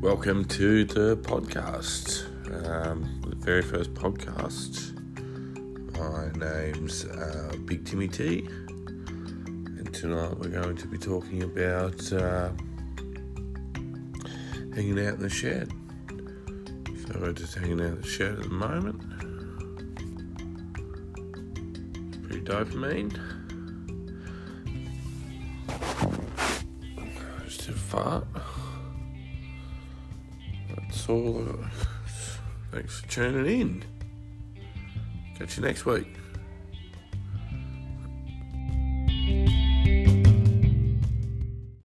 Welcome to the podcast, um, the very first podcast. My name's uh, Big Timmy T, and tonight we're going to be talking about uh, hanging out in the shed. So we're just hanging out in the shed at the moment. Pretty dopamine. Just a fart. That's all. Uh, thanks for tuning in. Catch you next week.